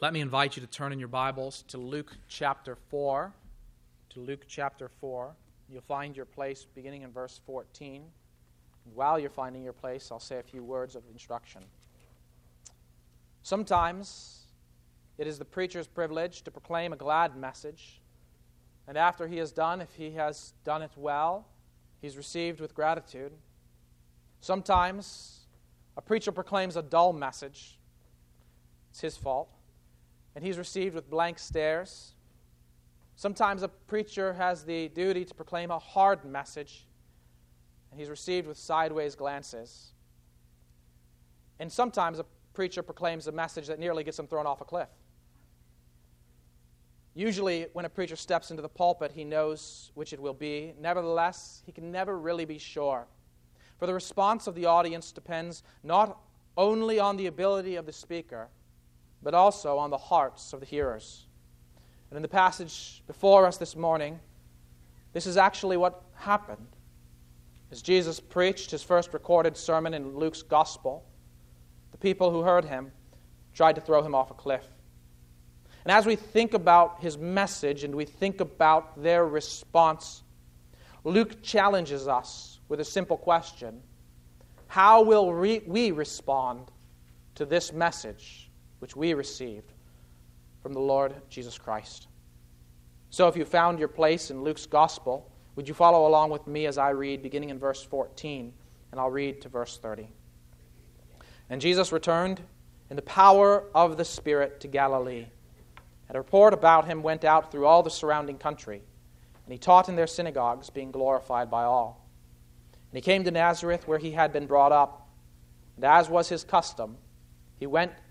Let me invite you to turn in your Bibles to Luke chapter 4. To Luke chapter 4. You'll find your place beginning in verse 14. While you're finding your place, I'll say a few words of instruction. Sometimes it is the preacher's privilege to proclaim a glad message. And after he has done, if he has done it well, he's received with gratitude. Sometimes a preacher proclaims a dull message. It's his fault and he's received with blank stares. Sometimes a preacher has the duty to proclaim a hard message, and he's received with sideways glances. And sometimes a preacher proclaims a message that nearly gets him thrown off a cliff. Usually, when a preacher steps into the pulpit, he knows which it will be. Nevertheless, he can never really be sure. For the response of the audience depends not only on the ability of the speaker, but also on the hearts of the hearers. And in the passage before us this morning, this is actually what happened. As Jesus preached his first recorded sermon in Luke's gospel, the people who heard him tried to throw him off a cliff. And as we think about his message and we think about their response, Luke challenges us with a simple question How will we respond to this message? Which we received from the Lord Jesus Christ. So, if you found your place in Luke's gospel, would you follow along with me as I read, beginning in verse 14, and I'll read to verse 30. And Jesus returned in the power of the Spirit to Galilee. And a report about him went out through all the surrounding country, and he taught in their synagogues, being glorified by all. And he came to Nazareth, where he had been brought up. And as was his custom, he went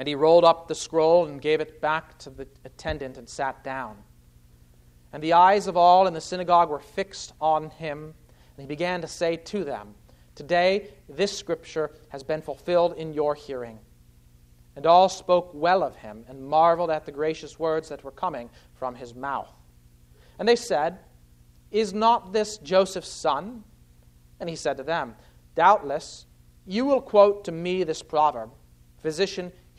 And he rolled up the scroll and gave it back to the attendant and sat down. And the eyes of all in the synagogue were fixed on him, and he began to say to them, Today this scripture has been fulfilled in your hearing. And all spoke well of him and marveled at the gracious words that were coming from his mouth. And they said, Is not this Joseph's son? And he said to them, Doubtless you will quote to me this proverb Physician,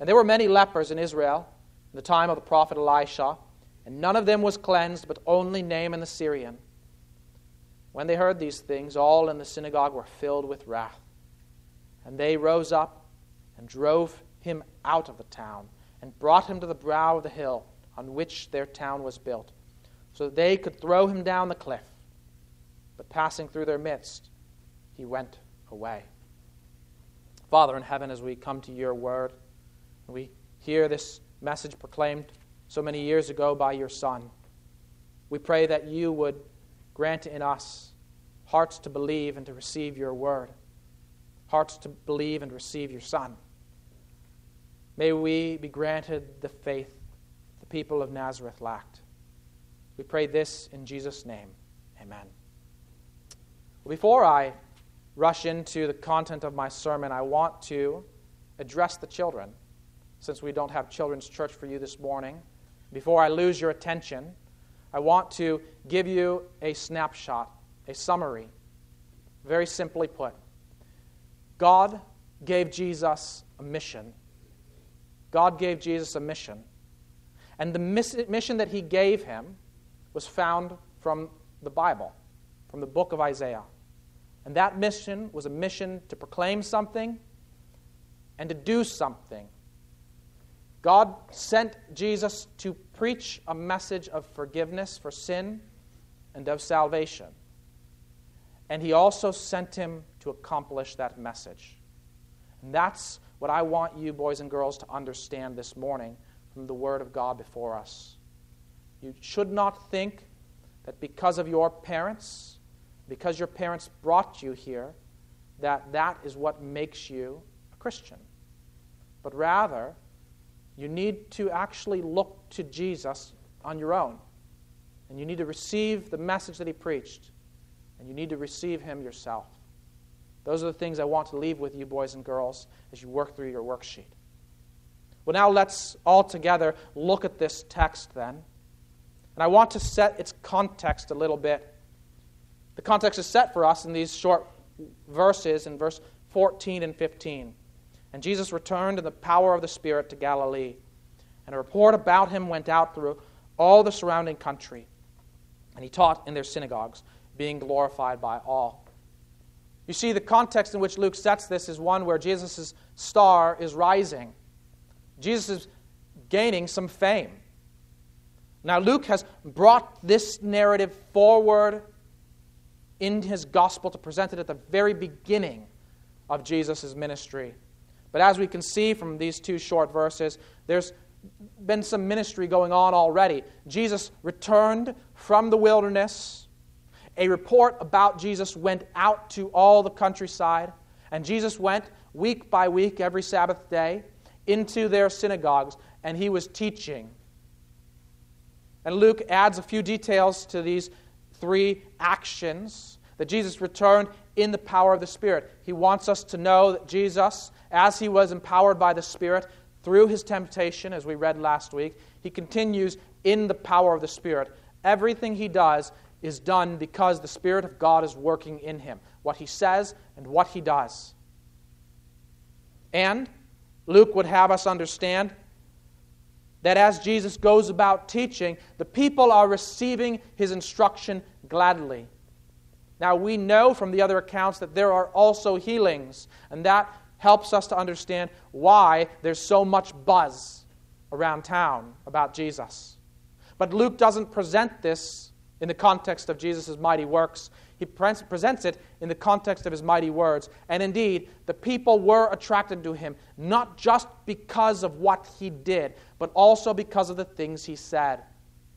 And there were many lepers in Israel in the time of the prophet Elisha, and none of them was cleansed, but only Naaman the Syrian. When they heard these things, all in the synagogue were filled with wrath. And they rose up and drove him out of the town, and brought him to the brow of the hill on which their town was built, so that they could throw him down the cliff. But passing through their midst, he went away. Father in heaven, as we come to your word, we hear this message proclaimed so many years ago by your Son. We pray that you would grant in us hearts to believe and to receive your word, hearts to believe and receive your Son. May we be granted the faith the people of Nazareth lacked. We pray this in Jesus' name. Amen. Before I rush into the content of my sermon, I want to address the children since we don't have children's church for you this morning, before I lose your attention, I want to give you a snapshot, a summary. Very simply put, God gave Jesus a mission. God gave Jesus a mission. And the mission that he gave him was found from the Bible, from the book of Isaiah. And that mission was a mission to proclaim something and to do something God sent Jesus to preach a message of forgiveness for sin and of salvation. And he also sent him to accomplish that message. And that's what I want you, boys and girls, to understand this morning from the Word of God before us. You should not think that because of your parents, because your parents brought you here, that that is what makes you a Christian. But rather, you need to actually look to Jesus on your own. And you need to receive the message that he preached. And you need to receive him yourself. Those are the things I want to leave with you, boys and girls, as you work through your worksheet. Well, now let's all together look at this text then. And I want to set its context a little bit. The context is set for us in these short verses in verse 14 and 15. And Jesus returned in the power of the Spirit to Galilee. And a report about him went out through all the surrounding country. And he taught in their synagogues, being glorified by all. You see, the context in which Luke sets this is one where Jesus' star is rising. Jesus is gaining some fame. Now, Luke has brought this narrative forward in his gospel to present it at the very beginning of Jesus' ministry. But as we can see from these two short verses, there's been some ministry going on already. Jesus returned from the wilderness. A report about Jesus went out to all the countryside, and Jesus went week by week, every Sabbath day, into their synagogues, and he was teaching. And Luke adds a few details to these three actions that Jesus returned in the power of the Spirit. He wants us to know that Jesus, as he was empowered by the Spirit through his temptation, as we read last week, he continues in the power of the Spirit. Everything he does is done because the Spirit of God is working in him, what he says and what he does. And Luke would have us understand that as Jesus goes about teaching, the people are receiving his instruction gladly. Now, we know from the other accounts that there are also healings, and that helps us to understand why there's so much buzz around town about Jesus. But Luke doesn't present this in the context of Jesus' mighty works. He presents it in the context of his mighty words. And indeed, the people were attracted to him, not just because of what he did, but also because of the things he said.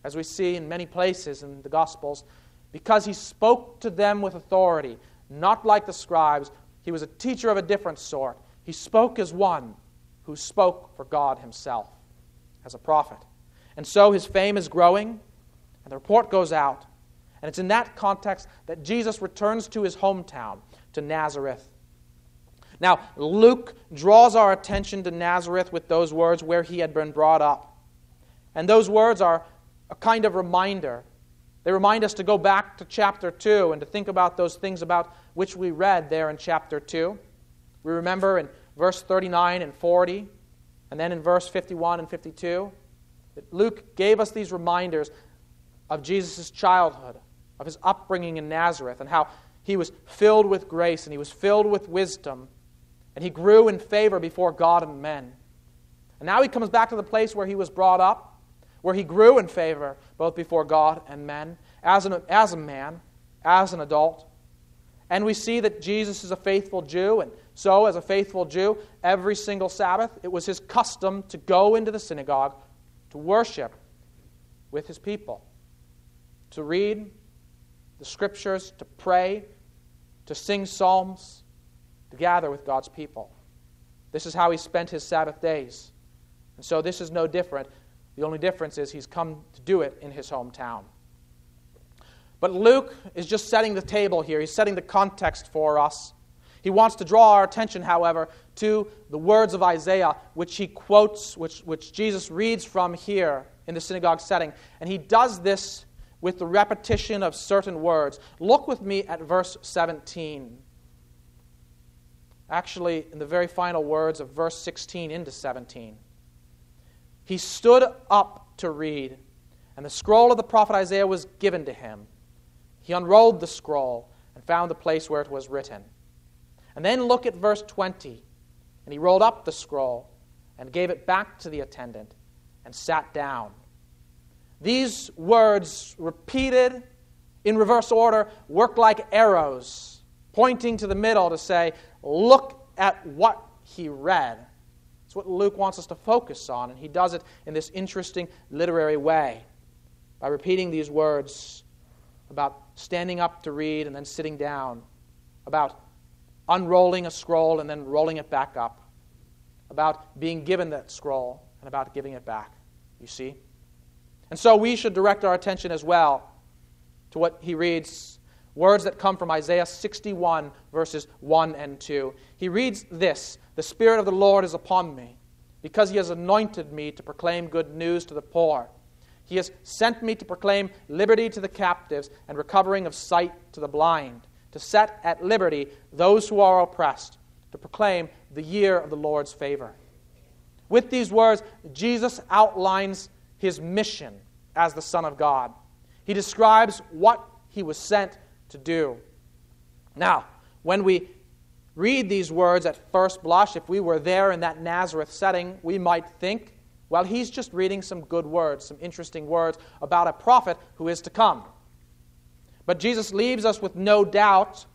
As we see in many places in the Gospels, because he spoke to them with authority, not like the scribes. He was a teacher of a different sort. He spoke as one who spoke for God himself as a prophet. And so his fame is growing, and the report goes out. And it's in that context that Jesus returns to his hometown, to Nazareth. Now, Luke draws our attention to Nazareth with those words where he had been brought up. And those words are a kind of reminder they remind us to go back to chapter 2 and to think about those things about which we read there in chapter 2. We remember in verse 39 and 40, and then in verse 51 and 52, that Luke gave us these reminders of Jesus' childhood, of his upbringing in Nazareth, and how he was filled with grace and he was filled with wisdom, and he grew in favor before God and men. And now he comes back to the place where he was brought up where he grew in favor both before God and men, as, an, as a man, as an adult. And we see that Jesus is a faithful Jew, and so, as a faithful Jew, every single Sabbath, it was his custom to go into the synagogue to worship with his people, to read the scriptures, to pray, to sing psalms, to gather with God's people. This is how he spent his Sabbath days. And so, this is no different the only difference is he's come to do it in his hometown. But Luke is just setting the table here. He's setting the context for us. He wants to draw our attention, however, to the words of Isaiah, which he quotes, which, which Jesus reads from here in the synagogue setting. And he does this with the repetition of certain words. Look with me at verse 17. Actually, in the very final words of verse 16 into 17. He stood up to read, and the scroll of the prophet Isaiah was given to him. He unrolled the scroll and found the place where it was written. And then look at verse 20. And he rolled up the scroll and gave it back to the attendant and sat down. These words, repeated in reverse order, work like arrows, pointing to the middle to say, Look at what he read. It's what Luke wants us to focus on, and he does it in this interesting literary way by repeating these words about standing up to read and then sitting down, about unrolling a scroll and then rolling it back up, about being given that scroll and about giving it back. You see? And so we should direct our attention as well to what he reads words that come from Isaiah 61, verses 1 and 2. He reads this The Spirit of the Lord is upon me, because he has anointed me to proclaim good news to the poor. He has sent me to proclaim liberty to the captives and recovering of sight to the blind, to set at liberty those who are oppressed, to proclaim the year of the Lord's favor. With these words, Jesus outlines his mission as the Son of God. He describes what he was sent to do. Now, when we read these words at first blush, if we were there in that Nazareth setting, we might think, well, he's just reading some good words, some interesting words about a prophet who is to come. But Jesus leaves us with no doubt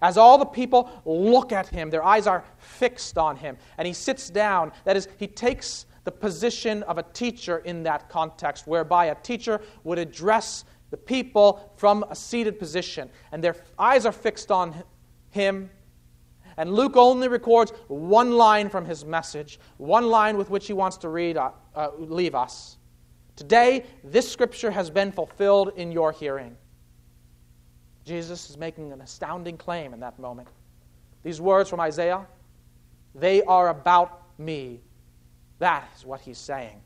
as all the people look at him, their eyes are fixed on him, and he sits down. That is, he takes the position of a teacher in that context, whereby a teacher would address the people from a seated position, and their eyes are fixed on him. And Luke only records one line from his message, one line with which he wants to read, uh, uh, leave us. Today, this scripture has been fulfilled in your hearing. Jesus is making an astounding claim in that moment. These words from Isaiah, they are about me. That is what he's saying.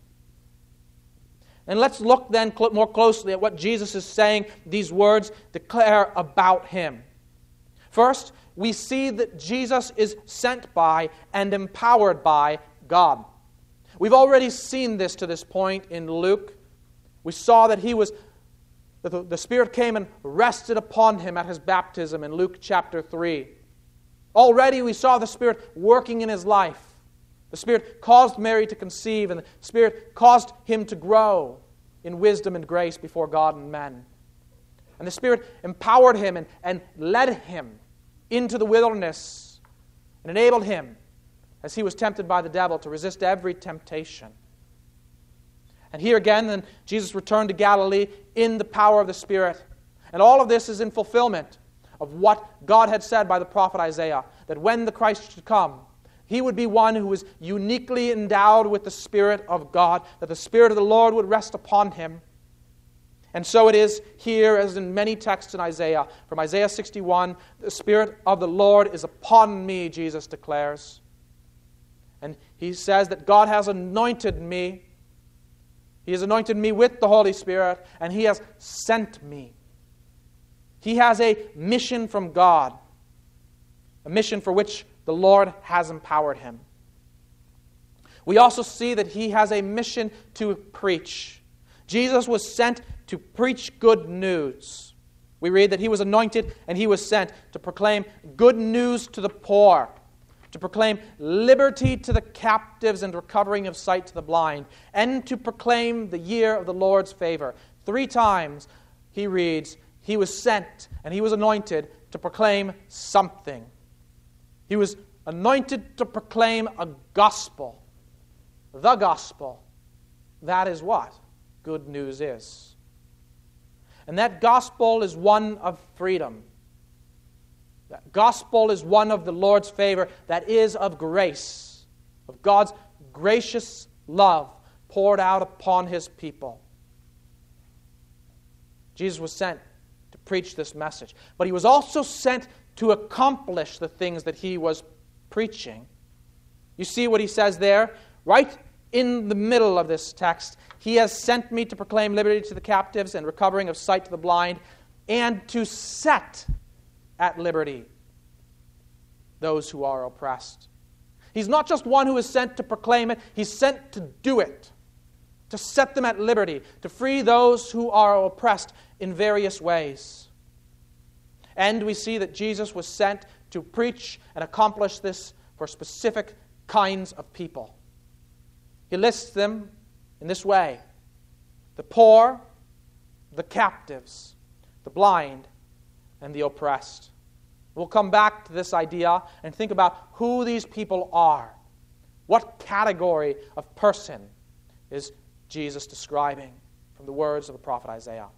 And let's look then more closely at what Jesus is saying these words declare about him. First, we see that Jesus is sent by and empowered by God. We've already seen this to this point in Luke. We saw that he was the, the Spirit came and rested upon him at his baptism in Luke chapter 3. Already we saw the Spirit working in his life. The Spirit caused Mary to conceive, and the Spirit caused him to grow in wisdom and grace before God and men. And the Spirit empowered him and, and led him into the wilderness and enabled him, as he was tempted by the devil, to resist every temptation. And here again, then Jesus returned to Galilee in the power of the Spirit. And all of this is in fulfillment of what God had said by the prophet Isaiah that when the Christ should come, he would be one who was uniquely endowed with the Spirit of God, that the Spirit of the Lord would rest upon him. And so it is here, as in many texts in Isaiah. From Isaiah 61, the Spirit of the Lord is upon me, Jesus declares. And he says that God has anointed me he has anointed me with the Holy Spirit, and He has sent me. He has a mission from God, a mission for which the Lord has empowered him. We also see that he has a mission to preach. Jesus was sent to preach good news. We read that he was anointed and he was sent to proclaim good news to the poor to proclaim liberty to the captives and recovering of sight to the blind, and to proclaim the year of the Lord's favor. Three times he reads, He was sent and he was anointed to proclaim something. He was anointed to proclaim a gospel. The gospel. That is what good news is. And that gospel is one of freedom. That gospel is one of the Lord's favor that is of grace, of God's gracious love poured out upon his people. Jesus was sent to preach this message, but he was also sent to accomplish the things that he was preaching. You see what he says there? Right in the middle of this text. He has sent me to proclaim liberty to the captives and recovering of sight to the blind, and to set at liberty those who are oppressed. He's not just one who is sent to proclaim it, he's sent to do it, to set them at liberty, to free those who are oppressed in various ways. And we see that Jesus was sent to preach and accomplish this for specific kinds of people. He lists them in this way the poor, the captives, the blind, and the oppressed. We'll come back to this idea and think about who these people are. What category of person is Jesus describing from the words of the prophet Isaiah?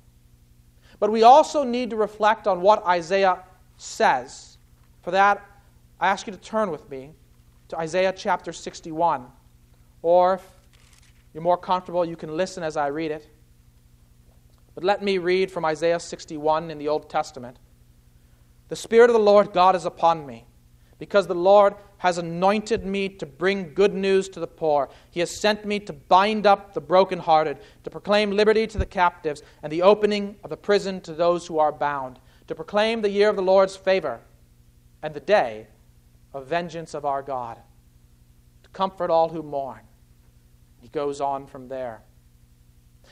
But we also need to reflect on what Isaiah says. For that, I ask you to turn with me to Isaiah chapter 61. Or you're more comfortable, you can listen as I read it. But let me read from Isaiah 61 in the Old Testament. The Spirit of the Lord God is upon me, because the Lord has anointed me to bring good news to the poor. He has sent me to bind up the brokenhearted, to proclaim liberty to the captives, and the opening of the prison to those who are bound, to proclaim the year of the Lord's favor and the day of vengeance of our God, to comfort all who mourn. He goes on from there.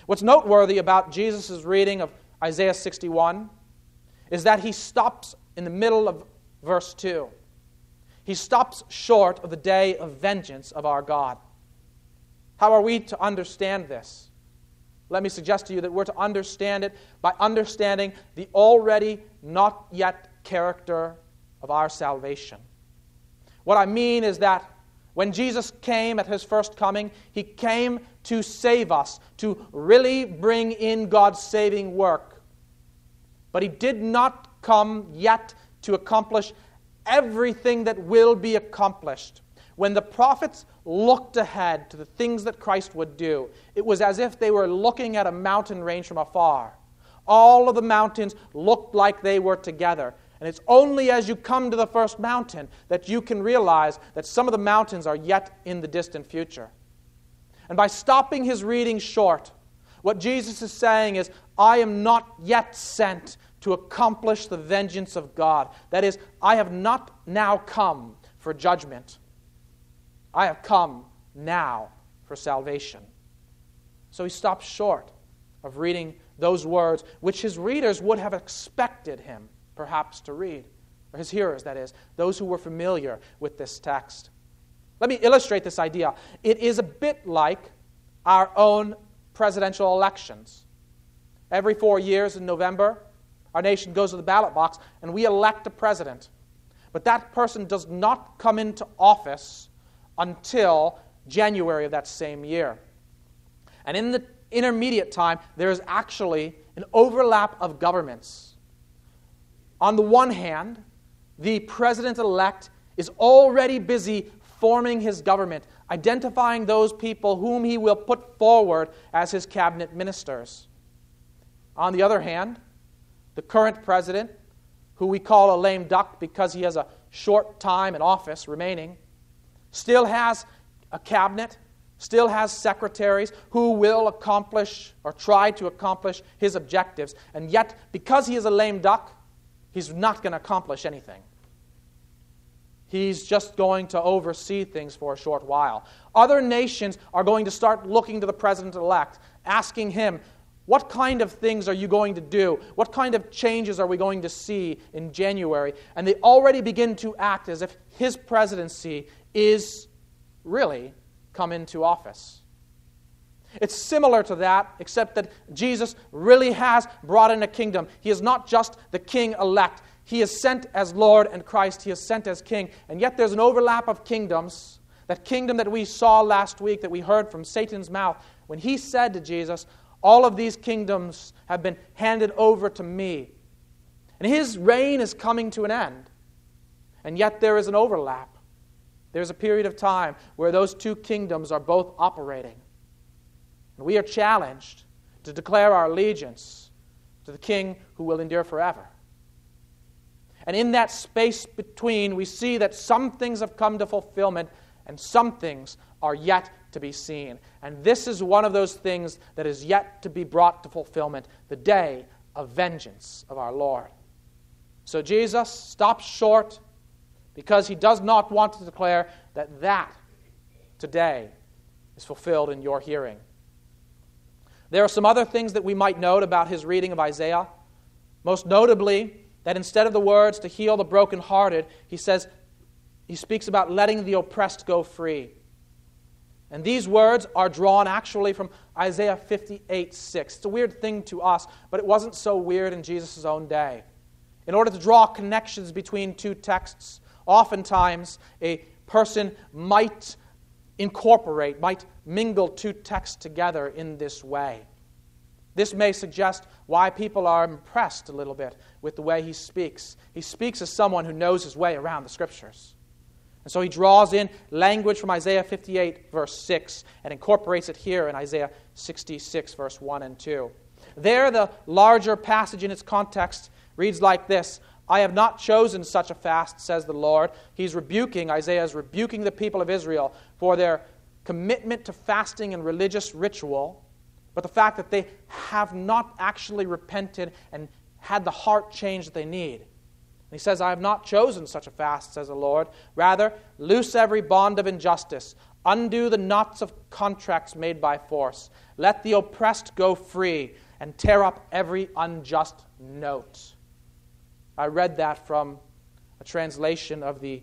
What's noteworthy about Jesus' reading of Isaiah 61 is that he stops in the middle of verse 2. He stops short of the day of vengeance of our God. How are we to understand this? Let me suggest to you that we're to understand it by understanding the already not yet character of our salvation. What I mean is that when Jesus came at his first coming, he came to save us, to really bring in God's saving work. But he did not come yet to accomplish everything that will be accomplished. When the prophets looked ahead to the things that Christ would do, it was as if they were looking at a mountain range from afar. All of the mountains looked like they were together. And it's only as you come to the first mountain that you can realize that some of the mountains are yet in the distant future. And by stopping his reading short, what Jesus is saying is, I am not yet sent to accomplish the vengeance of God. That is, I have not now come for judgment. I have come now for salvation. So he stops short of reading those words, which his readers would have expected him perhaps to read, or his hearers, that is, those who were familiar with this text. Let me illustrate this idea. It is a bit like our own presidential elections. Every four years in November, our nation goes to the ballot box and we elect a president. But that person does not come into office until January of that same year. And in the intermediate time, there is actually an overlap of governments. On the one hand, the president elect is already busy forming his government, identifying those people whom he will put forward as his cabinet ministers. On the other hand, the current president, who we call a lame duck because he has a short time in office remaining, still has a cabinet, still has secretaries who will accomplish or try to accomplish his objectives. And yet, because he is a lame duck, he's not going to accomplish anything. He's just going to oversee things for a short while. Other nations are going to start looking to the president elect, asking him, what kind of things are you going to do? What kind of changes are we going to see in January? And they already begin to act as if his presidency is really come into office. It's similar to that, except that Jesus really has brought in a kingdom. He is not just the king elect, he is sent as Lord and Christ, he is sent as king. And yet there's an overlap of kingdoms. That kingdom that we saw last week, that we heard from Satan's mouth, when he said to Jesus, all of these kingdoms have been handed over to me. And his reign is coming to an end. And yet there is an overlap. There's a period of time where those two kingdoms are both operating. And we are challenged to declare our allegiance to the king who will endure forever. And in that space between, we see that some things have come to fulfillment and some things are yet to be seen. And this is one of those things that is yet to be brought to fulfillment the day of vengeance of our Lord. So Jesus stops short because he does not want to declare that that today is fulfilled in your hearing. There are some other things that we might note about his reading of Isaiah. Most notably, that instead of the words to heal the brokenhearted, he says, he speaks about letting the oppressed go free. And these words are drawn actually from Isaiah 58 6. It's a weird thing to us, but it wasn't so weird in Jesus' own day. In order to draw connections between two texts, oftentimes a person might incorporate, might mingle two texts together in this way. This may suggest why people are impressed a little bit with the way he speaks. He speaks as someone who knows his way around the scriptures. And so he draws in language from Isaiah 58, verse 6, and incorporates it here in Isaiah 66, verse 1 and 2. There, the larger passage in its context reads like this I have not chosen such a fast, says the Lord. He's rebuking, Isaiah is rebuking the people of Israel for their commitment to fasting and religious ritual, but the fact that they have not actually repented and had the heart change that they need. he says, I have not chosen such a fast, says the Lord. Rather, loose every bond of injustice, undo the knots of contracts made by force, let the oppressed go free, and tear up every unjust note. I read that from a translation of the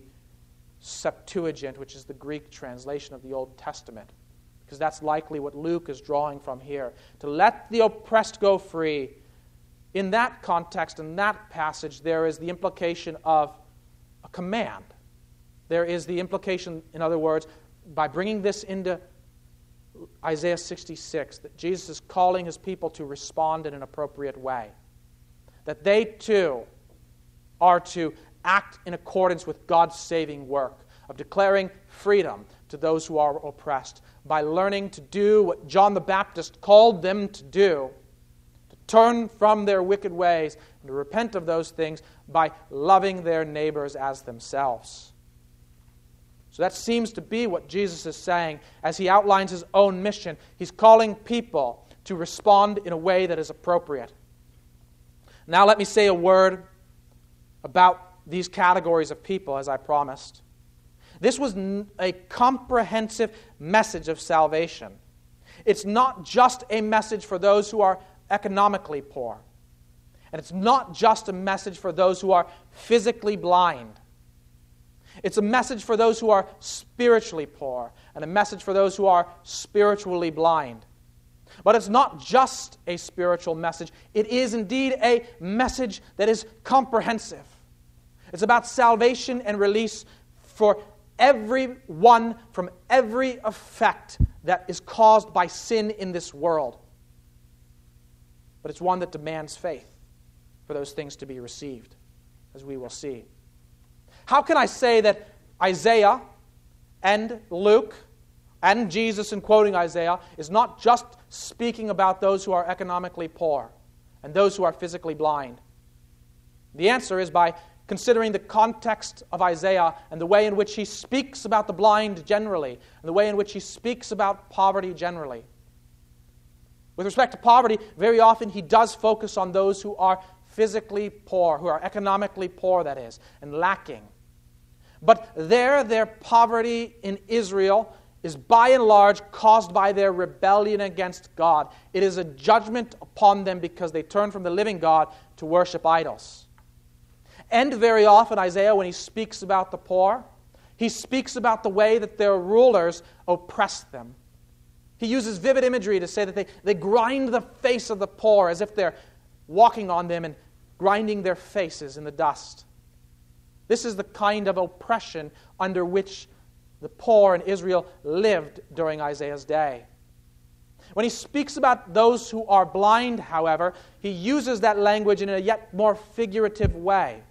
Septuagint, which is the Greek translation of the Old Testament, because that's likely what Luke is drawing from here. To let the oppressed go free. In that context, in that passage, there is the implication of a command. There is the implication, in other words, by bringing this into Isaiah 66, that Jesus is calling his people to respond in an appropriate way. That they too are to act in accordance with God's saving work of declaring freedom to those who are oppressed by learning to do what John the Baptist called them to do to turn from their wicked ways and to repent of those things by loving their neighbors as themselves. So that seems to be what Jesus is saying as he outlines his own mission. He's calling people to respond in a way that is appropriate. Now, let me say a word about these categories of people, as I promised. This was a comprehensive message of salvation. It's not just a message for those who are economically poor, and it's not just a message for those who are physically blind. It's a message for those who are spiritually poor, and a message for those who are spiritually blind. But it's not just a spiritual message, it is indeed a message that is comprehensive. It's about salvation and release for everyone from every effect that is caused by sin in this world. But it's one that demands faith for those things to be received, as we will see. How can I say that Isaiah and Luke and Jesus, in quoting Isaiah, is not just speaking about those who are economically poor and those who are physically blind? The answer is by considering the context of Isaiah and the way in which he speaks about the blind generally, and the way in which he speaks about poverty generally. With respect to poverty, very often he does focus on those who are physically poor, who are economically poor, that is, and lacking. But there, their poverty in Israel is by and large caused by their rebellion against God. It is a judgment upon them because they turn from the living God to worship idols. And very often, Isaiah, when he speaks about the poor, he speaks about the way that their rulers oppress them. He uses vivid imagery to say that they, they grind the face of the poor as if they're walking on them and grinding their faces in the dust. This is the kind of oppression under which the poor in Israel lived during Isaiah's day. When he speaks about those who are blind, however, he uses that language in a yet more figurative way.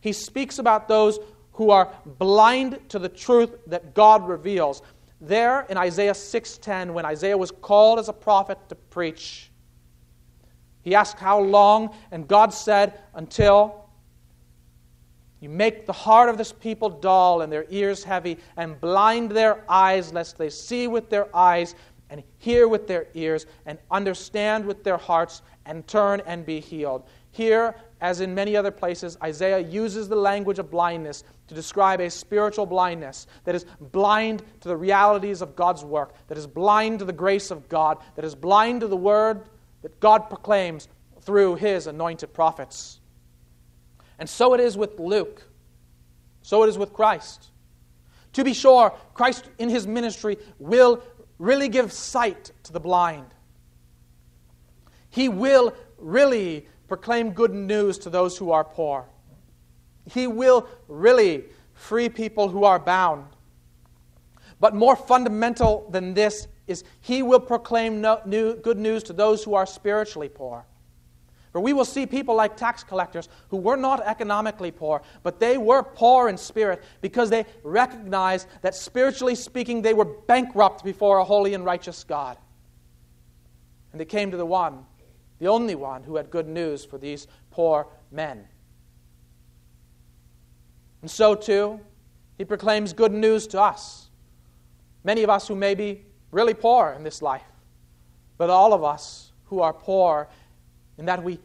He speaks about those who are blind to the truth that God reveals. There in Isaiah 6:10 when Isaiah was called as a prophet to preach, he asked how long and God said until you make the heart of this people dull and their ears heavy and blind their eyes lest they see with their eyes and hear with their ears and understand with their hearts and turn and be healed. Here as in many other places, Isaiah uses the language of blindness to describe a spiritual blindness that is blind to the realities of God's work, that is blind to the grace of God, that is blind to the word that God proclaims through his anointed prophets. And so it is with Luke. So it is with Christ. To be sure, Christ in his ministry will really give sight to the blind. He will really proclaim good news to those who are poor. He will really free people who are bound. But more fundamental than this is he will proclaim no, new, good news to those who are spiritually poor. For we will see people like tax collectors who were not economically poor, but they were poor in spirit because they recognized that spiritually speaking they were bankrupt before a holy and righteous God. And they came to the one, the only one, who had good news for these poor men. And so, too, he proclaims good news to us. Many of us who may be really poor in this life, but all of us who are poor in that we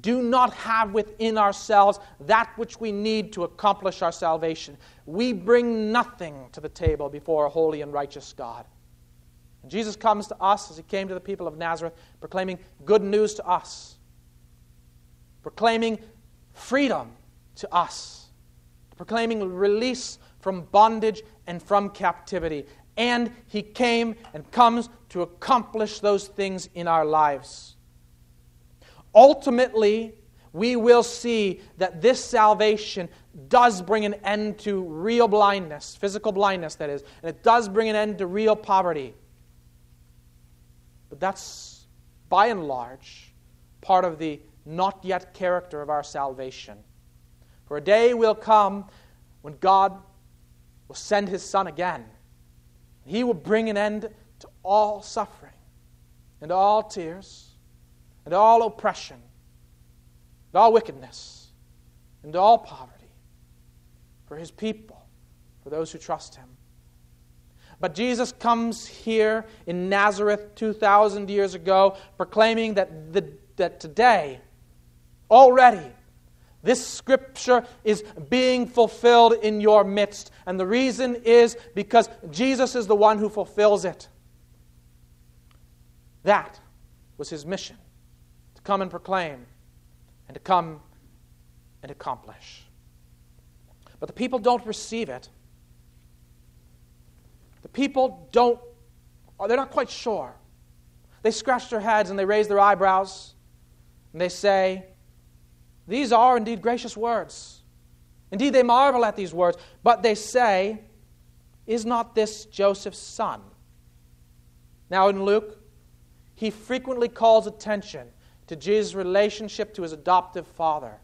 do not have within ourselves that which we need to accomplish our salvation. We bring nothing to the table before a holy and righteous God. And Jesus comes to us as he came to the people of Nazareth, proclaiming good news to us, proclaiming freedom to us, proclaiming release from bondage and from captivity. And he came and comes to accomplish those things in our lives. Ultimately, we will see that this salvation does bring an end to real blindness, physical blindness, that is, and it does bring an end to real poverty. But that's, by and large, part of the not yet character of our salvation. For a day will come when God will send his Son again. He will bring an end to all suffering and all tears and all oppression, and all wickedness, and all poverty for his people, for those who trust him. But Jesus comes here in Nazareth 2,000 years ago, proclaiming that, the, that today, already, this scripture is being fulfilled in your midst. And the reason is because Jesus is the one who fulfills it. That was his mission come and proclaim and to come and accomplish. But the people don't receive it. The people don't, uh, they're not quite sure. They scratch their heads and they raise their eyebrows and they say, These are indeed gracious words. Indeed, they marvel at these words, but they say, Is not this Joseph's son? Now, in Luke, he frequently calls attention to Jesus' relationship to his adoptive father,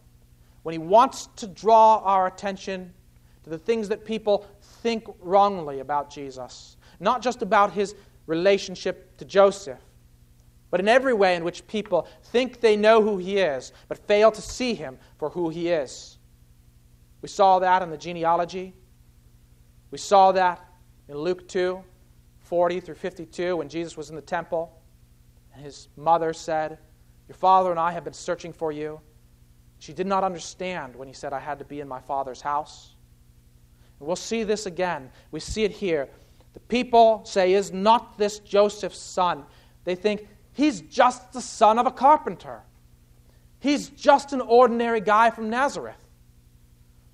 when he wants to draw our attention to the things that people think wrongly about Jesus, not just about his relationship to Joseph, but in every way in which people think they know who he is, but fail to see him for who he is. We saw that in the genealogy. We saw that in Luke 2 40 through 52 when Jesus was in the temple and his mother said, your father and I have been searching for you. She did not understand when he said, I had to be in my father's house. And we'll see this again. We see it here. The people say, Is not this Joseph's son? They think, He's just the son of a carpenter. He's just an ordinary guy from Nazareth.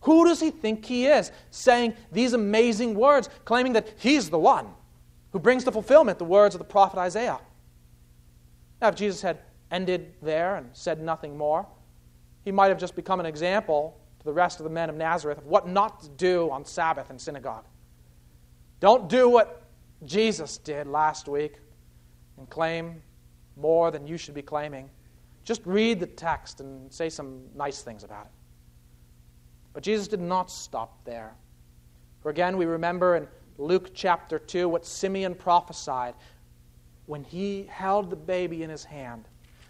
Who does he think he is, saying these amazing words, claiming that he's the one who brings to fulfillment the words of the prophet Isaiah? Now, if Jesus had ended there and said nothing more. He might have just become an example to the rest of the men of Nazareth of what not to do on Sabbath in synagogue. Don't do what Jesus did last week and claim more than you should be claiming. Just read the text and say some nice things about it. But Jesus did not stop there. For again, we remember in Luke chapter 2 what Simeon prophesied when he held the baby in his hand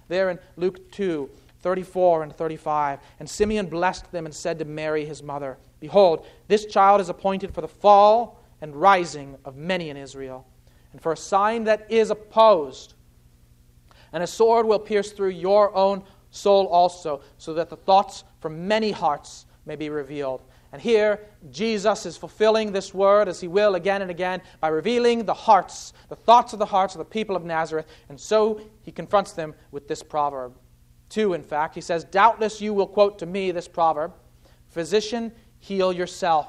there in Luke 2 34 and 35. And Simeon blessed them and said to Mary, his mother, Behold, this child is appointed for the fall and rising of many in Israel, and for a sign that is opposed. And a sword will pierce through your own soul also, so that the thoughts from many hearts may be revealed. And here, Jesus is fulfilling this word as he will again and again by revealing the hearts, the thoughts of the hearts of the people of Nazareth. And so he confronts them with this proverb. Two, in fact, he says, Doubtless you will quote to me this proverb Physician, heal yourself.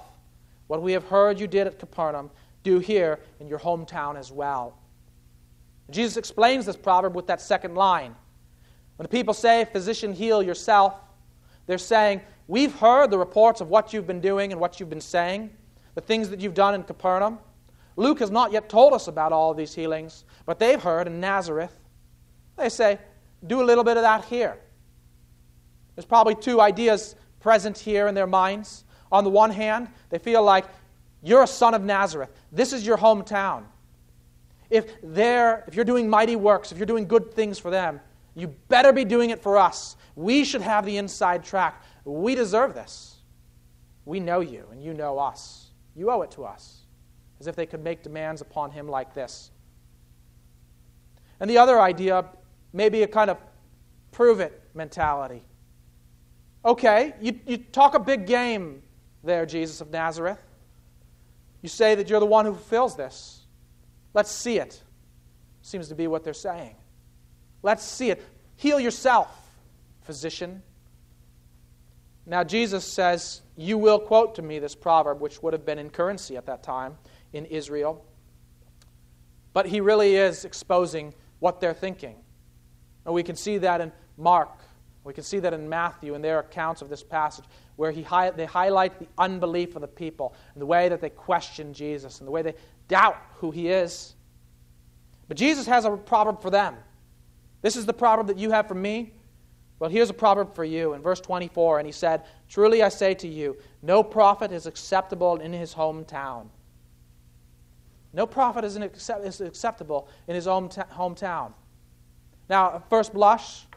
What we have heard you did at Capernaum, do here in your hometown as well. Jesus explains this proverb with that second line. When the people say, Physician, heal yourself, they're saying, We've heard the reports of what you've been doing and what you've been saying, the things that you've done in Capernaum. Luke has not yet told us about all of these healings, but they've heard in Nazareth. They say, Do a little bit of that here. There's probably two ideas present here in their minds. On the one hand, they feel like you're a son of Nazareth. This is your hometown. If, they're, if you're doing mighty works, if you're doing good things for them, you better be doing it for us. We should have the inside track. We deserve this. We know you, and you know us. You owe it to us. As if they could make demands upon him like this. And the other idea may be a kind of prove it mentality. Okay, you, you talk a big game there, Jesus of Nazareth. You say that you're the one who fulfills this. Let's see it. Seems to be what they're saying. Let's see it. Heal yourself, physician. Now, Jesus says, You will quote to me this proverb, which would have been in currency at that time in Israel. But he really is exposing what they're thinking. And we can see that in Mark we can see that in Matthew in their accounts of this passage, where he, they highlight the unbelief of the people and the way that they question Jesus and the way they doubt who he is. But Jesus has a proverb for them. This is the proverb that you have for me. Well, here's a proverb for you in verse 24. And he said, Truly I say to you, no prophet is acceptable in his hometown. No prophet is, acceptable in his hometown. Now, at first blush,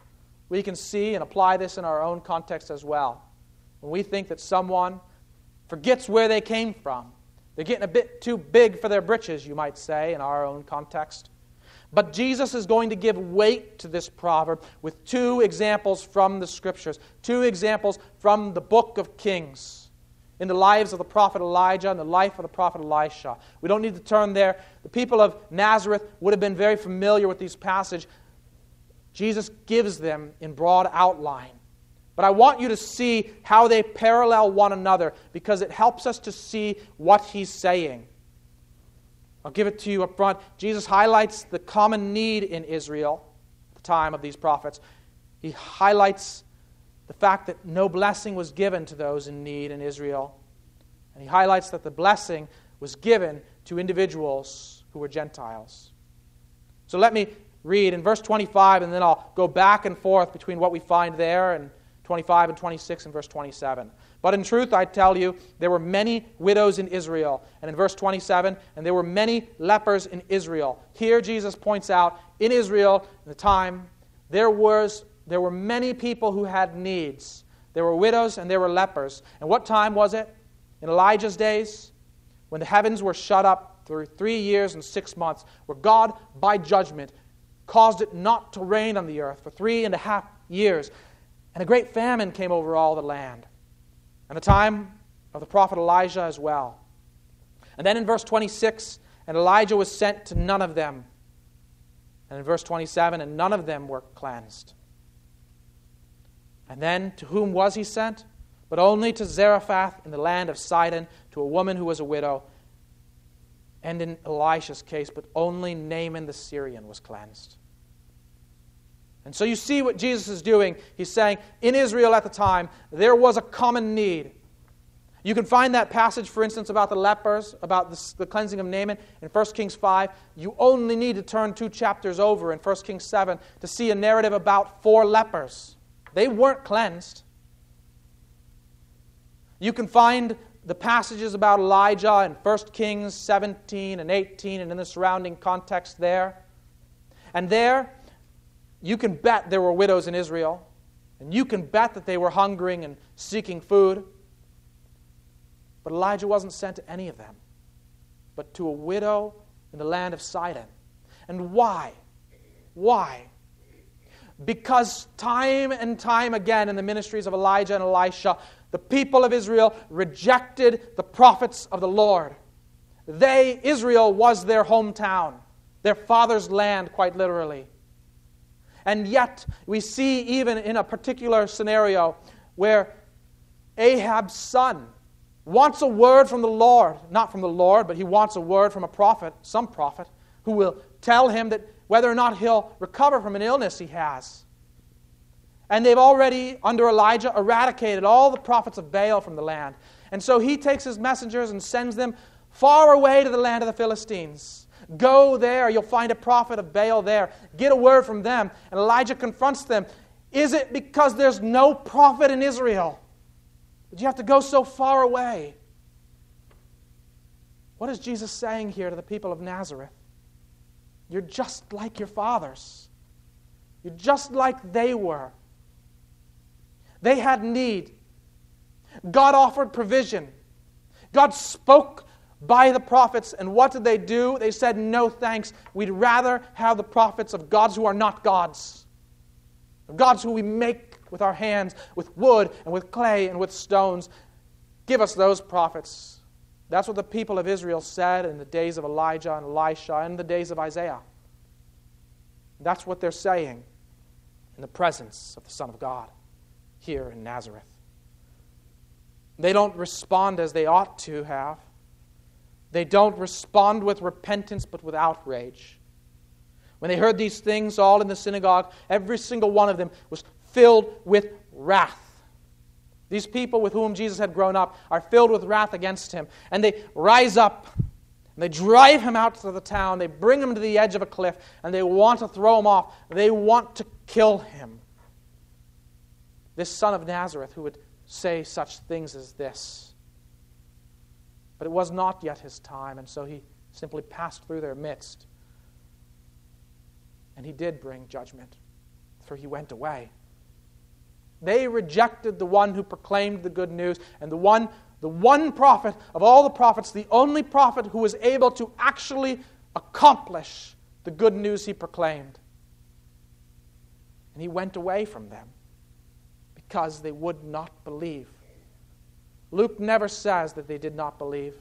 we can see and apply this in our own context as well. When we think that someone forgets where they came from, they're getting a bit too big for their britches, you might say, in our own context. But Jesus is going to give weight to this proverb with two examples from the scriptures, two examples from the book of Kings in the lives of the prophet Elijah and the life of the prophet Elisha. We don't need to turn there. The people of Nazareth would have been very familiar with these passages. Jesus gives them in broad outline. But I want you to see how they parallel one another because it helps us to see what he's saying. I'll give it to you up front. Jesus highlights the common need in Israel at the time of these prophets. He highlights the fact that no blessing was given to those in need in Israel. And he highlights that the blessing was given to individuals who were Gentiles. So let me read in verse 25, and then I'll go back and forth between what we find there and 25 and 26 and verse 27. But in truth, I tell you, there were many widows in Israel. And in verse 27, and there were many lepers in Israel. Here, Jesus points out in Israel, in the time, there, was, there were many people who had needs. There were widows and there were lepers. And what time was it? In Elijah's days, when the heavens were shut up through three years and six months, where God, by judgment, caused it not to rain on the earth for three and a half years. And a great famine came over all the land. And the time of the prophet Elijah as well. And then in verse 26, and Elijah was sent to none of them. And in verse 27, and none of them were cleansed. And then to whom was he sent? But only to Zarephath in the land of Sidon, to a woman who was a widow and in Elisha's case, but only Naaman the Syrian was cleansed. And so you see what Jesus is doing. He's saying, in Israel at the time, there was a common need. You can find that passage, for instance, about the lepers, about the, the, cleansing of Naaman in 1 Kings 5. You only need to turn two chapters over in 1 Kings 7 to see a narrative about four lepers. They weren't cleansed. You can find the passages about Elijah in 1 Kings 17 and 18 and in the surrounding context there. And there, you can bet there were widows in Israel, and you can bet that they were hungering and seeking food. But Elijah wasn't sent to any of them, but to a widow in the land of Sidon. And why? Why? Because time and time again in the ministries of Elijah and Elisha, the people of Israel rejected the prophets of the Lord. They, Israel, was their hometown, their father's land, quite literally. And yet, we see even in a particular scenario where Ahab's son wants a word from the Lord. Not from the Lord, but he wants a word from a prophet, some prophet, who will tell him that whether or not he'll recover from an illness he has. And they've already, under Elijah, eradicated all the prophets of Baal from the land. And so he takes his messengers and sends them far away to the land of the Philistines. Go there, you'll find a prophet of Baal there. Get a word from them. And Elijah confronts them. Is it because there's no prophet in Israel? Did you have to go so far away? What is Jesus saying here to the people of Nazareth? You're just like your fathers. You're just like they were. They had need. God offered provision. God spoke by the prophets, and what did they do? They said, No thanks. We'd rather have the prophets of gods who are not gods, of gods who we make with our hands, with wood and with clay and with stones. Give us those prophets. That's what the people of Israel said in the days of Elijah and Elisha and the days of Isaiah. That's what they're saying in the presence of the Son of God here in Nazareth. They don't respond as they ought to have. They don't respond with repentance, but with outrage. When they heard these things all in the synagogue, every single one of them was filled with wrath. These people with whom Jesus had grown up are filled with wrath against him. And they rise up and they drive him out of the town. They bring him to the edge of a cliff and they want to throw him off. They want to kill him. This son of Nazareth who would say such things as this. But it was not yet his time, and so he simply passed through their midst. And he did bring judgment, for he went away. They rejected the one who proclaimed the good news, and the one, the one prophet of all the prophets, the only prophet who was able to actually accomplish the good news he proclaimed. And he went away from them because they would not believe. Luke never says that they did not believe.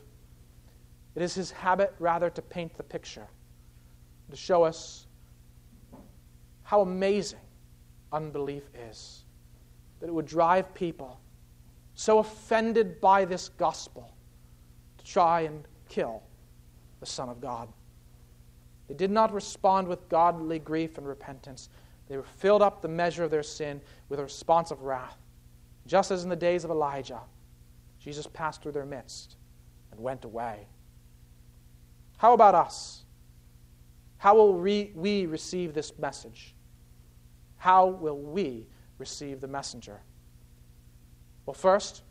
It is his habit rather to paint the picture, to show us how amazing unbelief is that it would drive people so offended by this gospel to try and kill the Son of God. They did not respond with godly grief and repentance. They were filled up the measure of their sin with a response of wrath. Just as in the days of Elijah, Jesus passed through their midst and went away. How about us? How will we, receive this message? How will we receive the messenger? Well, first,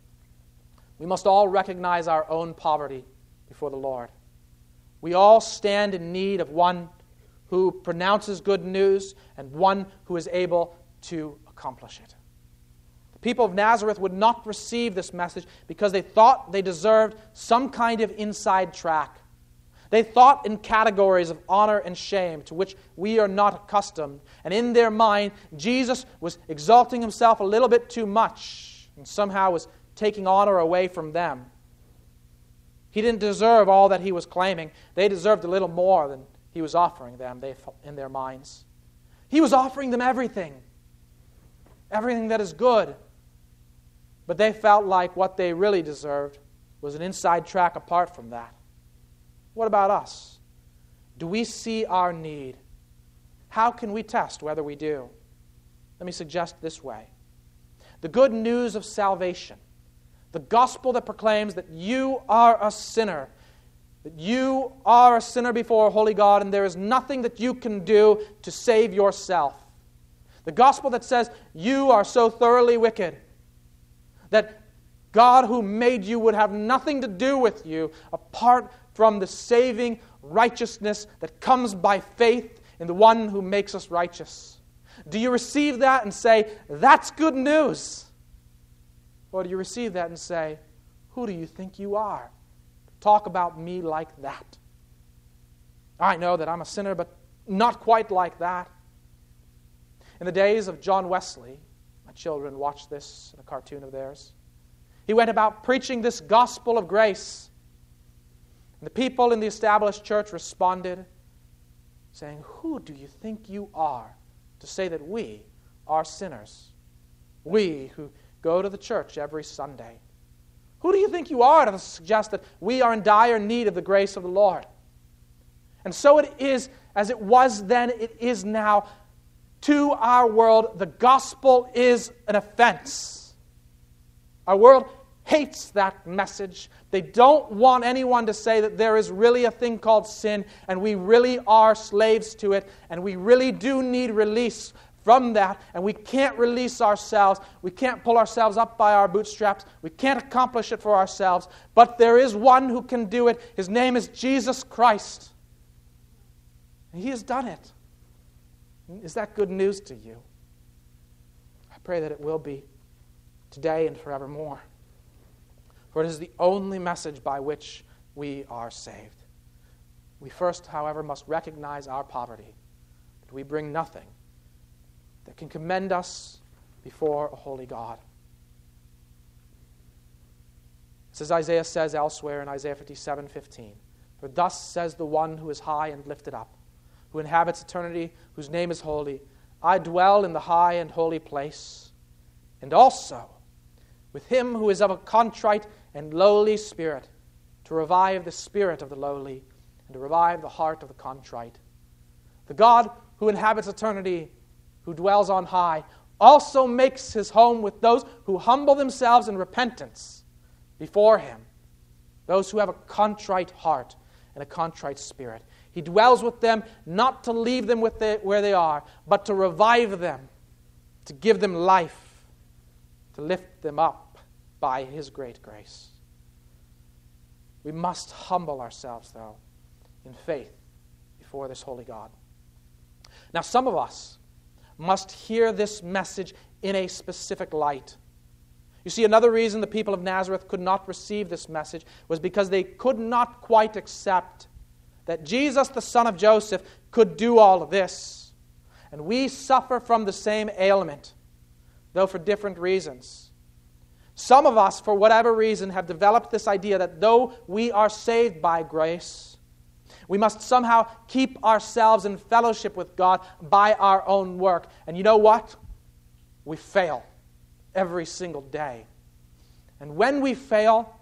we must all recognize our own poverty before the Lord. We all stand in need of one who pronounces good news and one who is able to accomplish it. People of Nazareth would not receive this message because they thought they deserved some kind of inside track. They thought in categories of honor and shame to which we are not accustomed. And in their mind, Jesus was exalting himself a little bit too much and somehow was taking honor away from them. He didn't deserve all that he was claiming. They deserved a little more than he was offering them they, in their minds. He was offering them everything, everything that is good. But they felt like what they really deserved was an inside track apart from that. What about us? Do we see our need? How can we test whether we do? Let me suggest this way the good news of salvation, the gospel that proclaims that you are a sinner, that you are a sinner before holy God, and there is nothing that you can do to save yourself. The gospel that says you are so thoroughly wicked that God who made you would have nothing to do with you apart from the saving righteousness that comes by faith in the one who makes us righteous? Do you receive that and say, That's good news? Or do you receive that and say, Who do you think you are? Talk about me like that. I know that I'm a sinner, but not quite like that. In the days of John Wesley, my children watched this in a cartoon of theirs. He went about preaching this gospel of grace and the people in the established church responded, saying, Who do you think you are to say that we are sinners? We who go to the church every Sunday. Who do you think you are to suggest that we are in dire need of the grace of the Lord? And so it is, as it was then, it is now. To our world, the gospel is an offense. Our world hates that message. They don't want anyone to say that there is really a thing called sin and we really are slaves to it and we really do need release from that, and we can't release ourselves. We can't pull ourselves up by our bootstraps. We can't accomplish it for ourselves. But there is one who can do it. His name is Jesus Christ. And he has done it. Is that good news to you? I pray that it will be today and forevermore. For it is the only message by which we are saved. We first, however, must recognize our poverty, that we bring nothing that can commend us before a holy God. As Isaiah says elsewhere in Isaiah 57 15. For thus says the one who is high and lifted up, who inhabits eternity, whose name is holy I dwell in the high and holy place, and also with him who is of a contrite and lowly spirit, to revive the spirit of the lowly and to revive the heart of the contrite. The God who inhabits eternity who dwells on high, also makes his home with those who humble themselves in repentance before him, those who have a contrite heart and a contrite spirit. He dwells with them not to leave them the, where they are, but to revive them, to give them life, to lift them up by his great grace. We must humble ourselves, though, in faith before this holy God. Now, some of us, must hear this message in a specific light. You see, another reason the people of Nazareth could not receive this message was because they could not quite accept that Jesus, the son of Joseph, could do all of this. And we suffer from the same ailment, though for different reasons. Some of us, for whatever reason, have developed this idea that though we are saved by grace, we must somehow keep ourselves in fellowship with God by our own work. And you know what? We fail every single day. And when we fail,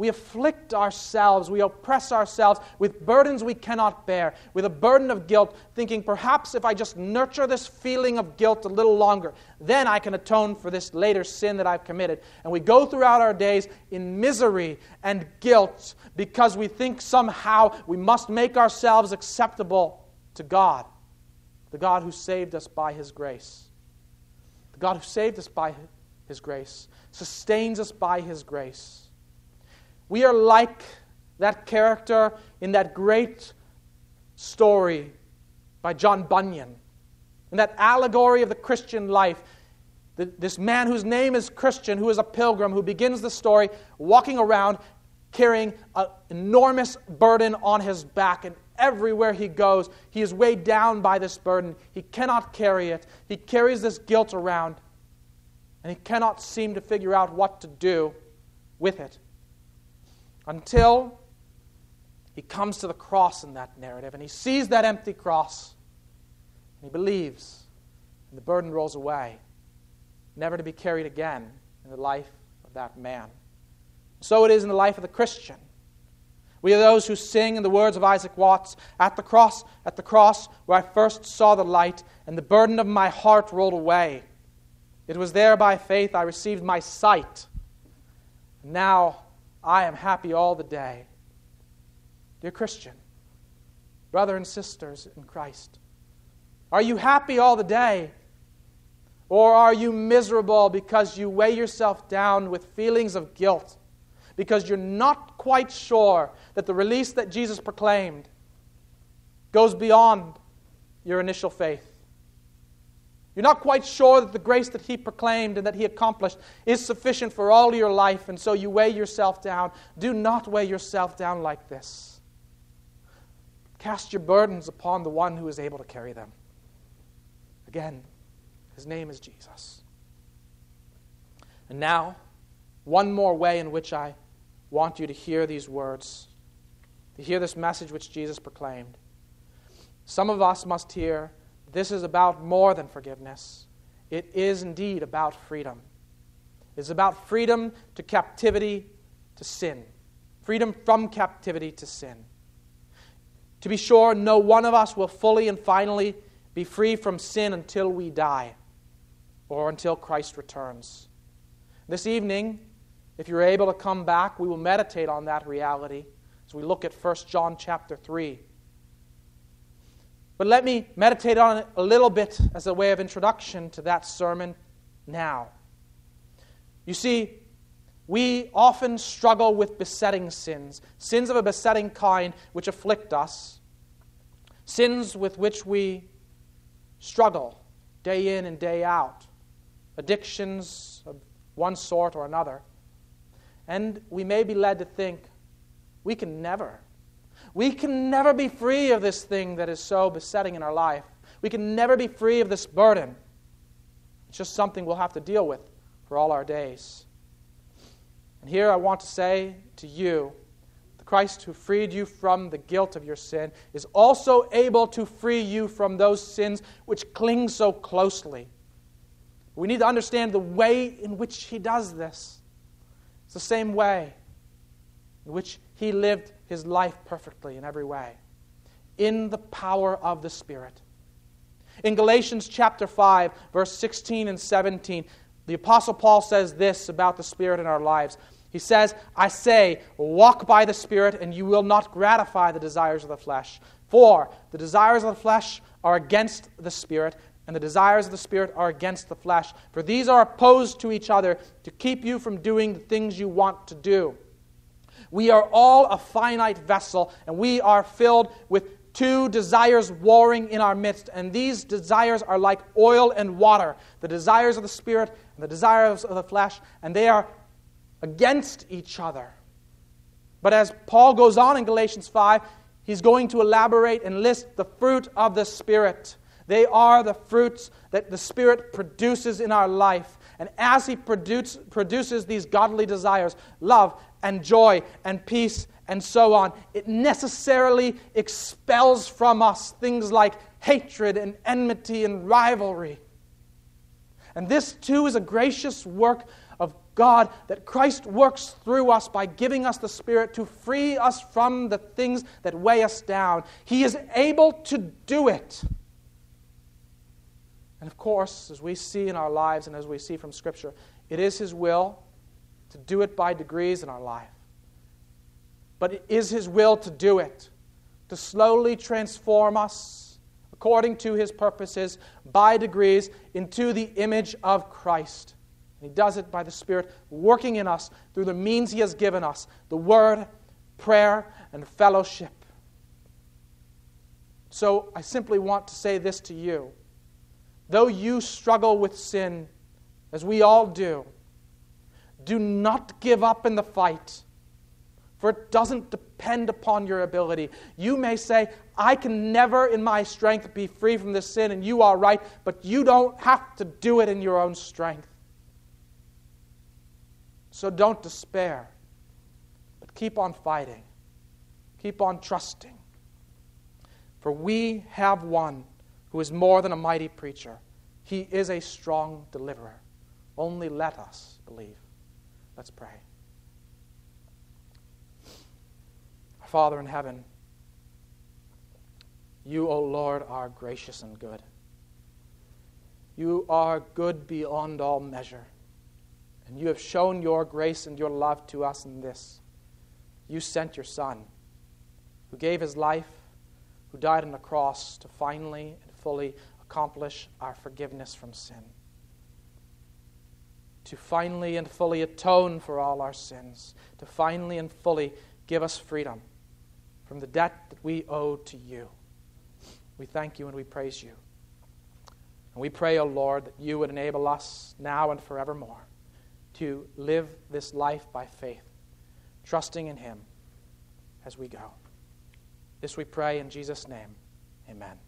we afflict ourselves, we oppress ourselves with burdens we cannot bear, with a burden of guilt, thinking perhaps if I just nurture this feeling of guilt a little longer, then I can atone for this later sin that I've committed. And we go throughout our days in misery and guilt because we think somehow we must make ourselves acceptable to God, the God who saved us by His grace. The God who saved us by His grace, sustains us by His grace we are like that character in that great story by John Bunyan, in that allegory of the Christian life. This man whose name is Christian, who is a pilgrim, who begins the story walking around carrying an enormous burden on his back, and everywhere he goes, he is weighed down by this burden. He cannot carry it. He carries this guilt around, and he cannot seem to figure out what to do with it until he comes to the cross in that narrative and he sees that empty cross and he believes, and the burden rolls away, never to be carried again in the life of that man. So it is in the life of the Christian. We are those who sing in the words of Isaac Watts At the cross, at the cross, where I first saw the light, and the burden of my heart rolled away. It was there by faith I received my sight. Now I am happy all the day. Dear Christian, brother and sisters in Christ, are you happy all the day? Or are you miserable because you weigh yourself down with feelings of guilt? Because you're not quite sure that the release that Jesus proclaimed goes beyond your initial faith? You're not quite sure that the grace that He proclaimed and that He accomplished is sufficient for all your life, and so you weigh yourself down. Do not weigh yourself down like this. Cast your burdens upon the one who is able to carry them. Again, His name is Jesus. And now, one more way in which I want you to hear these words, to hear this message which Jesus proclaimed. Some of us must hear this is about more than forgiveness. It is indeed about freedom. It's about freedom to captivity to sin, freedom from captivity to sin. To be sure, no one of us will fully and finally be free from sin until we die or until Christ returns. This evening, if you're able to come back, we will meditate on that reality as we look at 1 John chapter 3. But let me meditate on it a little bit as a way of introduction to that sermon now. You see, we often struggle with besetting sins, sins of a besetting kind which afflict us, sins with which we struggle day in and day out, addictions of one sort or another. And we may be led to think we can never we can never be free of this thing that is so besetting in our life. We can never be free of this burden. It's just something we'll have to deal with for all our days. And here I want to say to you the Christ who freed you from the guilt of your sin is also able to free you from those sins which cling so closely. We need to understand the way in which he does this. It's the same way in which he lived his life perfectly in every way, in the power of the Spirit. In Galatians chapter 5, verse 16 and 17, the Apostle Paul says this about the Spirit in our lives. He says, I say, walk by the Spirit, and you will not gratify the desires of the flesh. For the desires of the flesh are against the Spirit, and the desires of the Spirit are against the flesh. For these are opposed to each other to keep you from doing the things you want to do. We are all a finite vessel, and we are filled with two desires warring in our midst. And these desires are like oil and water the desires of the Spirit and the desires of the flesh, and they are against each other. But as Paul goes on in Galatians 5, he's going to elaborate and list the fruit of the Spirit. They are the fruits that the Spirit produces in our life. And as He produce, produces these godly desires love and joy and peace and so on it necessarily expels from us things like hatred and enmity and rivalry. And this too is a gracious work of God that Christ works through us by giving us the Spirit to free us from the things that weigh us down. He is able to do it. And of course, as we see in our lives and as we see from Scripture, it is His will to do it by degrees in our life. But it is His will to do it, to slowly transform us according to His purposes by degrees into the image of Christ. And He does it by the Spirit working in us through the means He has given us the Word, prayer, and fellowship. So I simply want to say this to you though you struggle with sin, as we all do, do not give up in the fight, for it doesn't depend upon your ability. You may say, I can never in my strength be free from this sin, and you are right, but you don't have to do it in your own strength. So don't despair, but keep on fighting, keep on trusting. For we have one who is more than a mighty preacher. He is a strong deliverer. Only let us believe. Let's pray. Father in heaven, you, O Lord, are gracious and good. You are good beyond all measure. And you have shown your grace and your love to us in this. You sent your Son, who gave his life, who died on the cross to finally and fully accomplish our forgiveness from sin. To finally and fully atone for all our sins. To finally and fully give us freedom from the debt that we owe to you. We thank you and we praise you. And we pray, O oh Lord, that you would enable us now and forevermore to live this life by faith, trusting in Him as we go. This we pray in Jesus' name. Amen.